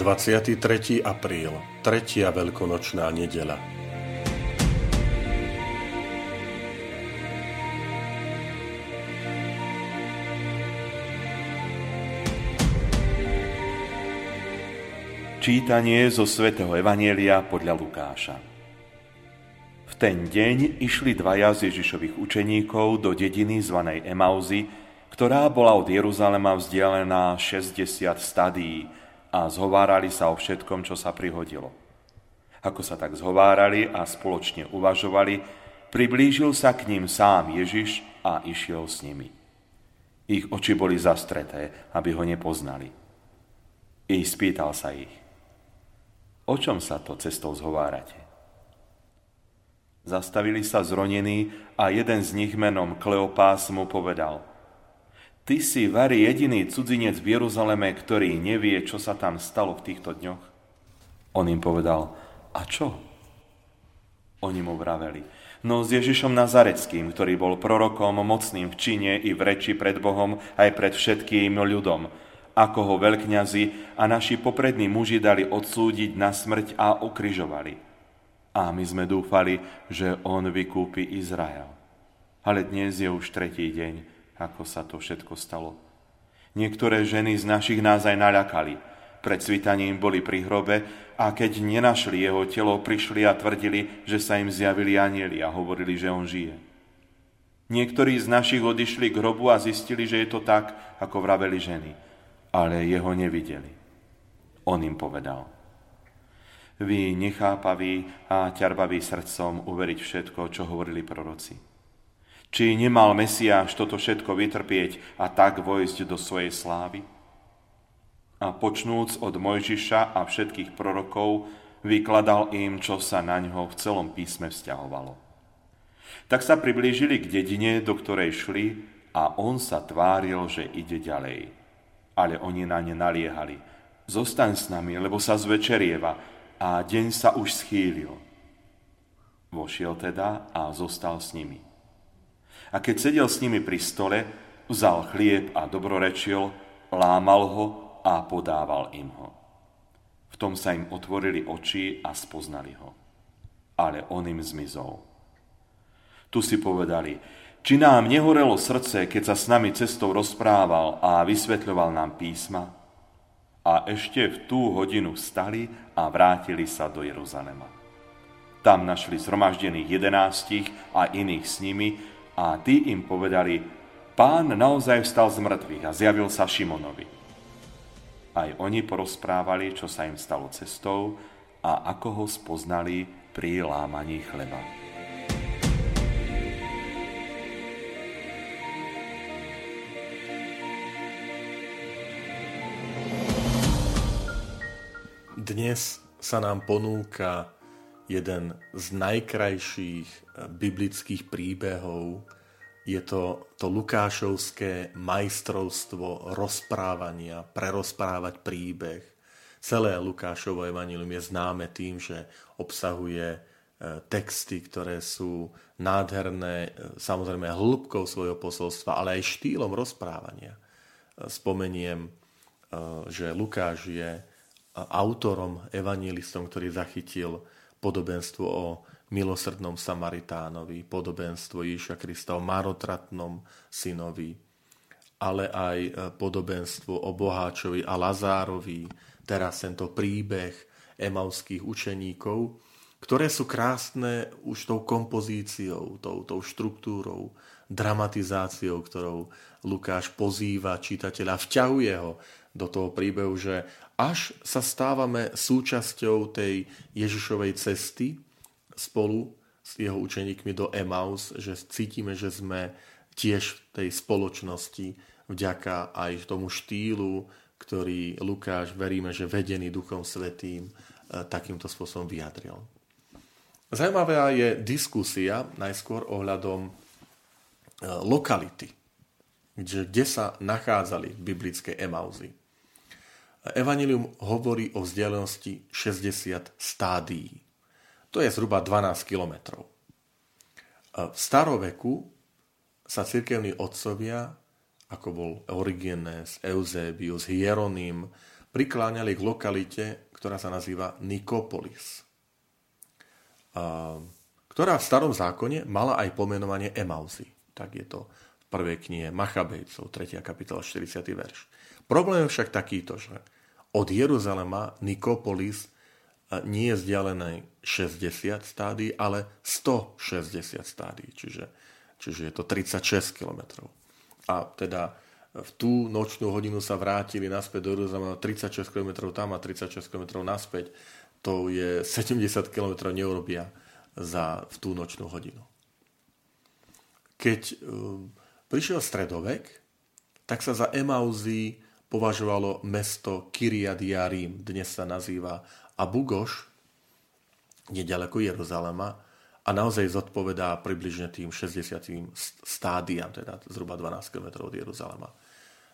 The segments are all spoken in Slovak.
23. apríl, tretia veľkonočná nedela. Čítanie zo svätého Evanielia podľa Lukáša. V ten deň išli dvaja z Ježišových učeníkov do dediny zvanej Emauzy, ktorá bola od Jeruzalema vzdialená 60 stadií, a zhovárali sa o všetkom, čo sa prihodilo. Ako sa tak zhovárali a spoločne uvažovali, priblížil sa k ním sám Ježiš a išiel s nimi. Ich oči boli zastreté, aby ho nepoznali. I spýtal sa ich, o čom sa to cestou zhovárate? Zastavili sa zronení a jeden z nich menom Kleopás mu povedal – Ty si, Vary, jediný cudzinec v Jeruzaleme, ktorý nevie, čo sa tam stalo v týchto dňoch. On im povedal, a čo? Oni mu vraveli, no s Ježišom Nazareckým, ktorý bol prorokom, mocným v čine i v reči pred Bohom aj pred všetkým ľudom, ako ho veľkňazi a naši poprední muži dali odsúdiť na smrť a ukrižovali. A my sme dúfali, že on vykúpi Izrael. Ale dnes je už tretí deň, ako sa to všetko stalo. Niektoré ženy z našich nás aj naľakali. Pred svitaním boli pri hrobe a keď nenašli jeho telo, prišli a tvrdili, že sa im zjavili anieli a hovorili, že on žije. Niektorí z našich odišli k hrobu a zistili, že je to tak, ako vraveli ženy, ale jeho nevideli. On im povedal, vy nechápaví a ťarbaví srdcom uveriť všetko, čo hovorili proroci. Či nemal Mesiáš toto všetko vytrpieť a tak vojsť do svojej slávy? A počnúc od Mojžiša a všetkých prorokov, vykladal im, čo sa na ňo v celom písme vzťahovalo. Tak sa priblížili k dedine, do ktorej šli a on sa tváril, že ide ďalej. Ale oni na ne naliehali. Zostaň s nami, lebo sa zvečerieva a deň sa už schýlil. Vošiel teda a zostal s nimi. A keď sedel s nimi pri stole, vzal chlieb a dobrorečil, lámal ho a podával im ho. V tom sa im otvorili oči a spoznali ho. Ale on im zmizol. Tu si povedali, či nám nehorelo srdce, keď sa s nami cestou rozprával a vysvetľoval nám písma? A ešte v tú hodinu vstali a vrátili sa do Jeruzalema. Tam našli zhromaždených jedenástich a iných s nimi, a tí im povedali, pán naozaj vstal z mŕtvych a zjavil sa Šimonovi. Aj oni porozprávali, čo sa im stalo cestou a ako ho spoznali pri lámaní chleba. Dnes sa nám ponúka jeden z najkrajších eh, biblických príbehov. Je to to Lukášovské majstrovstvo rozprávania, prerozprávať príbeh. Celé Lukášovo evanilium je známe tým, že obsahuje eh, texty, ktoré sú nádherné, eh, samozrejme hĺbkou svojho posolstva, ale aj štýlom rozprávania. Spomeniem, že Lukáš je autorom, evangelistom, ktorý zachytil podobenstvo o milosrdnom Samaritánovi, podobenstvo Ježiša Krista o marotratnom synovi, ale aj e, podobenstvo o Boháčovi a Lazárovi, teraz tento príbeh emauských učeníkov, ktoré sú krásne už tou kompozíciou, tou, tou štruktúrou, dramatizáciou, ktorou Lukáš pozýva čitateľa, vťahuje ho do toho príbehu, že až sa stávame súčasťou tej Ježišovej cesty spolu s jeho učeníkmi do Emaus, že cítime, že sme tiež v tej spoločnosti vďaka aj tomu štýlu, ktorý Lukáš, veríme, že vedený Duchom Svetým, takýmto spôsobom vyjadril. Zajímavá je diskusia najskôr ohľadom lokality, kde, kde sa nachádzali biblické Emauzy. Evangelium hovorí o vzdialenosti 60 stádií. To je zhruba 12 kilometrov. V staroveku sa cirkevní otcovia, ako bol Origenes, Eusebius, Hieronym, prikláňali k lokalite, ktorá sa nazýva Nikopolis, ktorá v starom zákone mala aj pomenovanie Emauzy. Tak je to prvej knihe Machabejcov, 3. kapitola, 40. verš. Problém je však takýto, že od Jeruzalema Nikopolis nie je vzdialené 60 stádií, ale 160 stádií, čiže, čiže je to 36 km. A teda v tú nočnú hodinu sa vrátili naspäť do Jeruzalema 36 km tam a 36 km naspäť. To je 70 km neurobia za v tú nočnú hodinu. Keď uh, prišiel stredovek, tak sa za Emauzy považovalo mesto Kiriat Jarim, dnes sa nazýva Abu Goš, nedaleko Jeruzalema, a naozaj zodpovedá približne tým 60 stádiam, teda zhruba 12 km od Jeruzalema.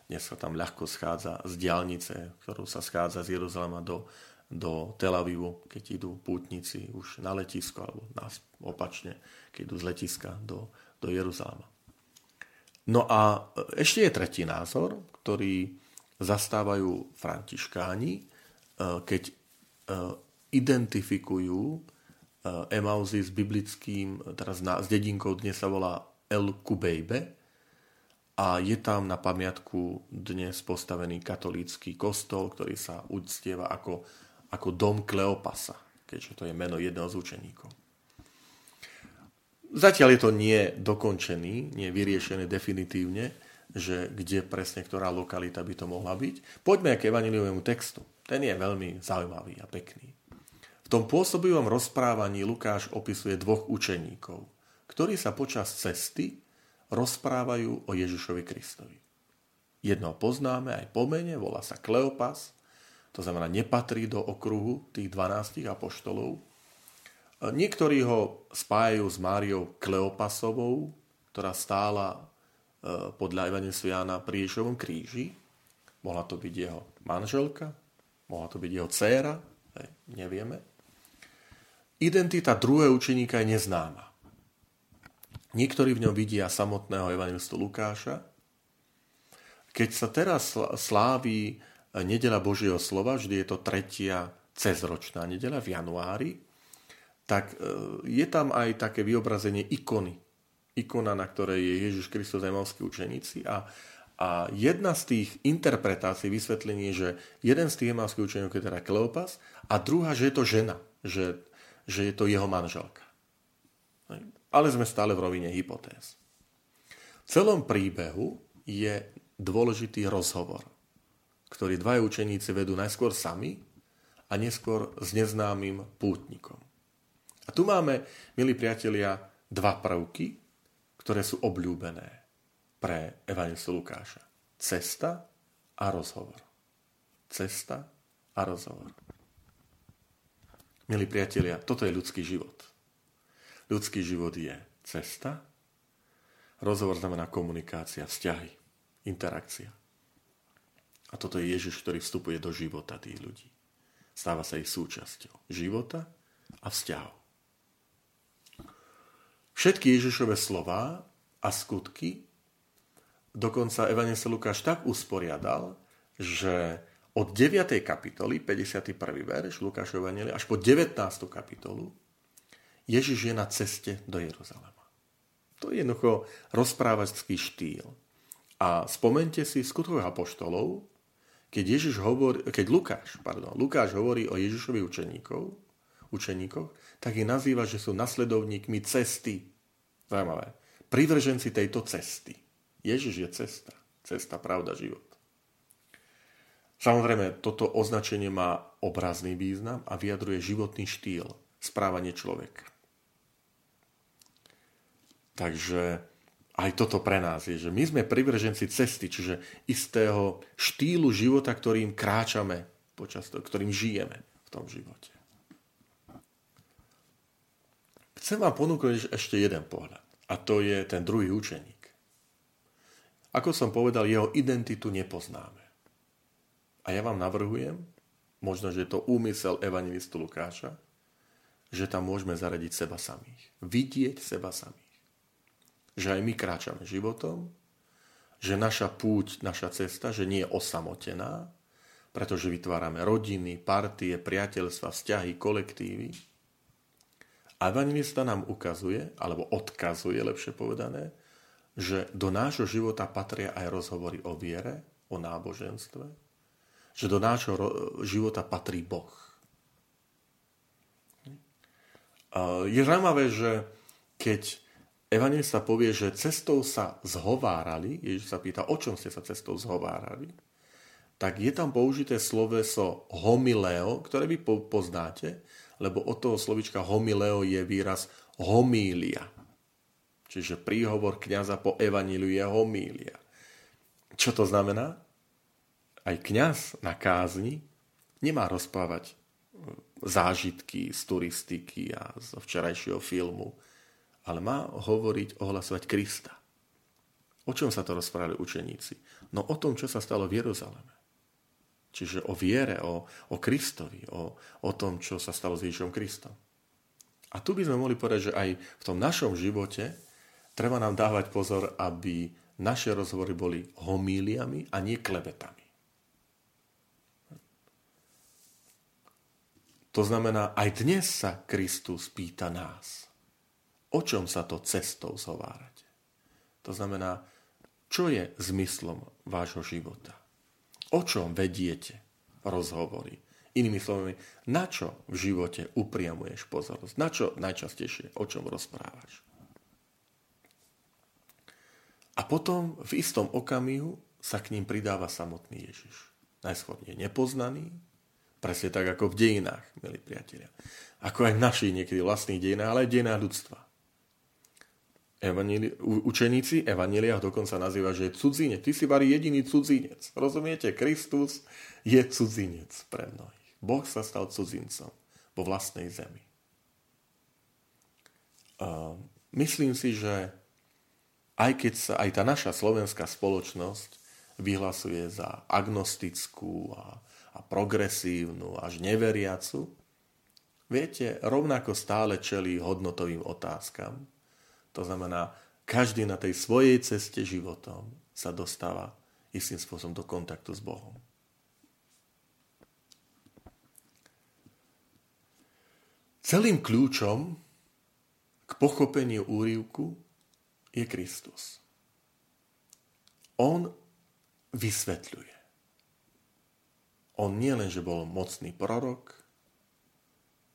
Dnes sa tam ľahko schádza z diálnice, ktorú sa schádza z Jeruzalema do, do Tel Avivu, keď idú pútnici už na letisko, alebo opačne, keď idú z letiska do, do Jeruzalema. No a ešte je tretí názor, ktorý zastávajú františkáni, e, keď e, identifikujú e, Emauzy s biblickým, teraz s dedinkou dnes sa volá El Kubejbe a je tam na pamiatku dnes postavený katolícky kostol, ktorý sa uctieva ako, ako dom Kleopasa, keďže to je meno jedného z učeníkov. Zatiaľ je to nie dokončený, nie vyriešené definitívne, že kde presne ktorá lokalita by to mohla byť. Poďme k evaniliovému textu. Ten je veľmi zaujímavý a pekný. V tom pôsobivom rozprávaní Lukáš opisuje dvoch učeníkov, ktorí sa počas cesty rozprávajú o Ježišovi Kristovi. Jedno poznáme aj po mene, volá sa Kleopas, to znamená nepatrí do okruhu tých 12 apoštolov. Niektorí ho spájajú s Máriou Kleopasovou, ktorá stála E, podľa Evangelista Jána pri Ježovom kríži. Mohla to byť jeho manželka, mohla to byť jeho dcéra, nevieme. Identita druhého učeníka je neznáma. Niektorí v ňom vidia samotného evangelistu Lukáša. Keď sa teraz sláví nedela Božieho slova, vždy je to tretia cezročná nedela v januári, tak e, je tam aj také vyobrazenie ikony ikona, na ktorej je Ježiš Kristus a emalskí učeníci a, a jedna z tých interpretácií, vysvetlenie, že jeden z tých emalských učeníkov je teda Kleopas a druhá, že je to žena, že, že je to jeho manželka. Ale sme stále v rovine hypotéz. V celom príbehu je dôležitý rozhovor, ktorý dvaja učeníci vedú najskôr sami a neskôr s neznámym pútnikom. A tu máme, milí priatelia, dva prvky, ktoré sú obľúbené pre Evangelistu Lukáša. Cesta a rozhovor. Cesta a rozhovor. Milí priatelia, toto je ľudský život. Ľudský život je cesta, rozhovor znamená komunikácia, vzťahy, interakcia. A toto je Ježiš, ktorý vstupuje do života tých ľudí. Stáva sa ich súčasťou života a vzťahov. Všetky Ježišove slova a skutky dokonca Evangelista Lukáš tak usporiadal, že od 9. kapitoly, 51. verš Lukášov Evangelia, až po 19. kapitolu Ježiš je na ceste do Jeruzalema. To je jednoducho rozprávačský štýl. A spomente si skutkových apoštolov, keď, Ježiš hovorí, keď Lukáš, pardon, Lukáš hovorí o Ježišovi učeníkov, učeníkoch, tak ich nazýva, že sú nasledovníkmi cesty. Zaujímavé. Privrženci tejto cesty. Ježiš je cesta. Cesta, pravda, život. Samozrejme, toto označenie má obrazný význam a vyjadruje životný štýl, správanie človeka. Takže aj toto pre nás je, že my sme privrženci cesty, čiže istého štýlu života, ktorým kráčame počas toho, ktorým žijeme v tom živote. Chcem vám ponúknuť ešte jeden pohľad. A to je ten druhý učeník. Ako som povedal, jeho identitu nepoznáme. A ja vám navrhujem, možno, že je to úmysel evangelistu Lukáša, že tam môžeme zaradiť seba samých. Vidieť seba samých. Že aj my kráčame životom, že naša púť, naša cesta, že nie je osamotená, pretože vytvárame rodiny, partie, priateľstva, vzťahy, kolektívy. Evangelista nám ukazuje, alebo odkazuje, lepšie povedané, že do nášho života patria aj rozhovory o viere, o náboženstve, že do nášho života patrí Boh. Je zaujímavé, že keď evangelista povie, že cestou sa zhovárali, Ježiš sa pýta, o čom ste sa cestou zhovárali, tak je tam použité sloveso homileo, ktoré vy poznáte, lebo od toho slovička homileo je výraz homília. Čiže príhovor kniaza po evaníliu je homília. Čo to znamená? Aj kňaz na kázni nemá rozprávať zážitky z turistiky a z včerajšieho filmu, ale má hovoriť, ohlasovať Krista. O čom sa to rozprávali učeníci? No o tom, čo sa stalo v Jeruzaleme. Čiže o viere, o, o Kristovi, o, o tom, čo sa stalo s Ježišom Kristom. A tu by sme mohli povedať, že aj v tom našom živote treba nám dávať pozor, aby naše rozhovory boli homíliami a nie klebetami. To znamená, aj dnes sa Kristus pýta nás o čom sa to cestou zhovárate. To znamená, čo je zmyslom vášho života. O čom vediete rozhovory. Inými slovami, na čo v živote upriamuješ pozornosť? Na čo najčastejšie, o čom rozprávaš? A potom v istom okamihu sa k ním pridáva samotný Ježiš. Najskôr je nepoznaný, presne tak ako v dejinách, milí priatelia. Ako aj v našich niekedy vlastných dejinách, ale aj dejinách ľudstva. Evaníli, učeníci Evanília dokonca nazýva, že je cudzinec. Ty si varí jediný cudzinec. Rozumiete? Kristus je cudzinec pre mnohých. Boh sa stal cudzincom vo vlastnej zemi. Uh, myslím si, že aj keď sa aj tá naša slovenská spoločnosť vyhlasuje za agnostickú a, a progresívnu, až neveriacu, viete, rovnako stále čelí hodnotovým otázkam, to znamená, každý na tej svojej ceste životom sa dostáva istým spôsobom do kontaktu s Bohom. Celým kľúčom k pochopeniu úrivku je Kristus. On vysvetľuje. On nie len, že bol mocný prorok,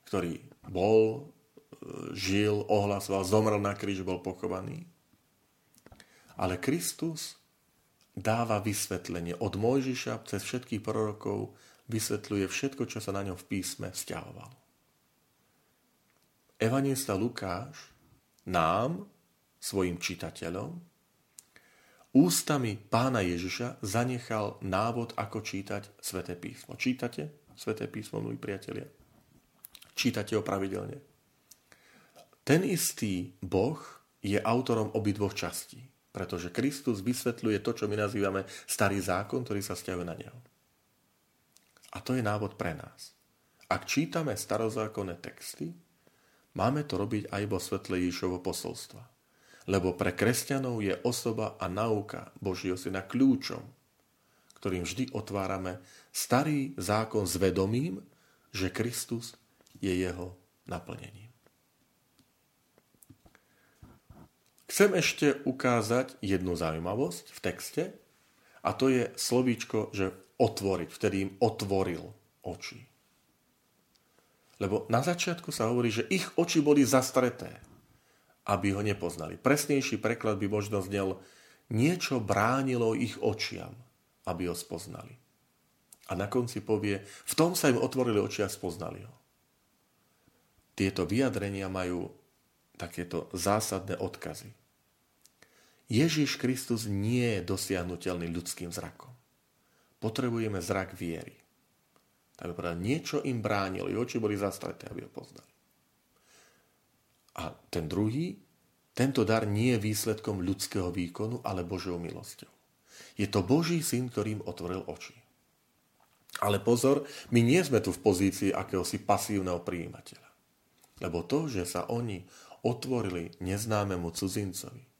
ktorý bol žil, ohlasoval, zomrel na kríž, bol pochovaný. Ale Kristus dáva vysvetlenie. Od Mojžiša cez všetkých prorokov vysvetľuje všetko, čo sa na ňom v písme vzťahovalo. Evangelista Lukáš nám, svojim čitateľom, ústami pána Ježiša zanechal návod, ako čítať Sveté písmo. Čítate Sveté písmo, milí priatelia? Čítate ho pravidelne? Ten istý Boh je autorom obidvoch častí, pretože Kristus vysvetľuje to, čo my nazývame starý zákon, ktorý sa stiahuje na neho. A to je návod pre nás. Ak čítame starozákonné texty, máme to robiť aj vo svetle Ježišovo posolstva. Lebo pre kresťanov je osoba a nauka Božieho syna kľúčom, ktorým vždy otvárame starý zákon s vedomím, že Kristus je jeho naplnením. Chcem ešte ukázať jednu zaujímavosť v texte a to je slovíčko, že otvoriť, vtedy im otvoril oči. Lebo na začiatku sa hovorí, že ich oči boli zastreté, aby ho nepoznali. Presnejší preklad by možno znel, niečo bránilo ich očiam, aby ho spoznali. A na konci povie, v tom sa im otvorili oči a spoznali ho. Tieto vyjadrenia majú takéto zásadné odkazy. Ježiš Kristus nie je dosiahnutelný ľudským zrakom. Potrebujeme zrak viery. Tak povedal, niečo im bránilo, ich oči boli zastreté, aby ho poznali. A ten druhý, tento dar nie je výsledkom ľudského výkonu, ale Božou milosťou. Je to Boží syn, ktorým otvoril oči. Ale pozor, my nie sme tu v pozícii akéhosi pasívneho prijímateľa. Lebo to, že sa oni otvorili neznámemu cudzincovi,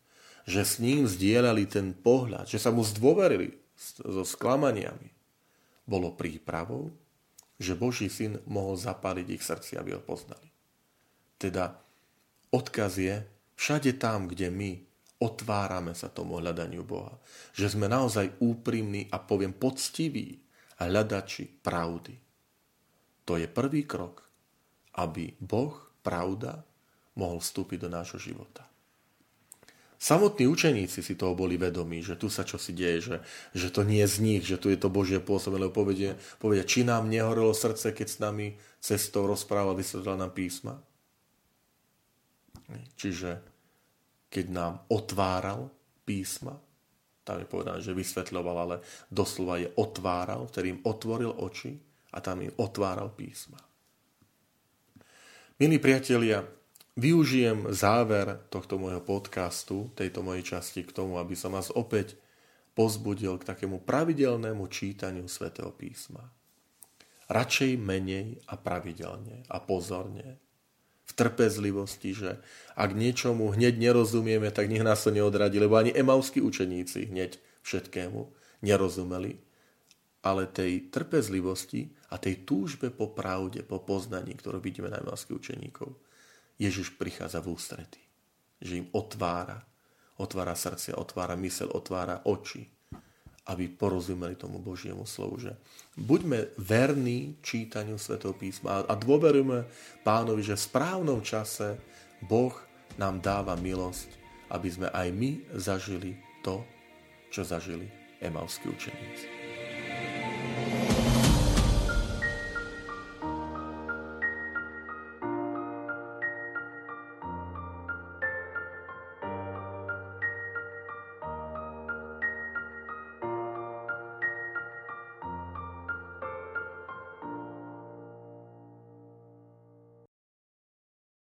že s ním zdieľali ten pohľad, že sa mu zdôverili so sklamaniami, bolo prípravou, že Boží syn mohol zapáliť ich srdci, aby ho poznali. Teda odkaz je všade tam, kde my otvárame sa tomu hľadaniu Boha. Že sme naozaj úprimní a poviem poctiví hľadači pravdy. To je prvý krok, aby Boh, pravda, mohol vstúpiť do nášho života. Samotní učeníci si toho boli vedomí, že tu sa čo si deje, že, že to nie je z nich, že tu je to Božie pôsobenie, lebo povedia, povedia, či nám nehorelo srdce, keď s nami cestou rozprával, vysvetlil nám písma. Čiže keď nám otváral písma, tam je povedané, že vysvetľoval, ale doslova je otváral, ktorým otvoril oči a tam im otváral písma. Milí priatelia, Využijem záver tohto môjho podcastu, tejto mojej časti k tomu, aby som vás opäť pozbudil k takému pravidelnému čítaniu svätého písma. Radšej menej a pravidelne a pozorne. V trpezlivosti, že ak niečomu hneď nerozumieme, tak nech nás to neodradí, lebo ani emauskí učeníci hneď všetkému nerozumeli, ale tej trpezlivosti a tej túžbe po pravde, po poznaní, ktorú vidíme na emauských učeníkov Ježiš prichádza v ústretí. Že im otvára, otvára srdcia, otvára mysel, otvára oči, aby porozumeli tomu Božiemu slovu. Že buďme verní čítaniu Svetého písma a dôverujme pánovi, že v správnom čase Boh nám dáva milosť, aby sme aj my zažili to, čo zažili emavskí učeníci.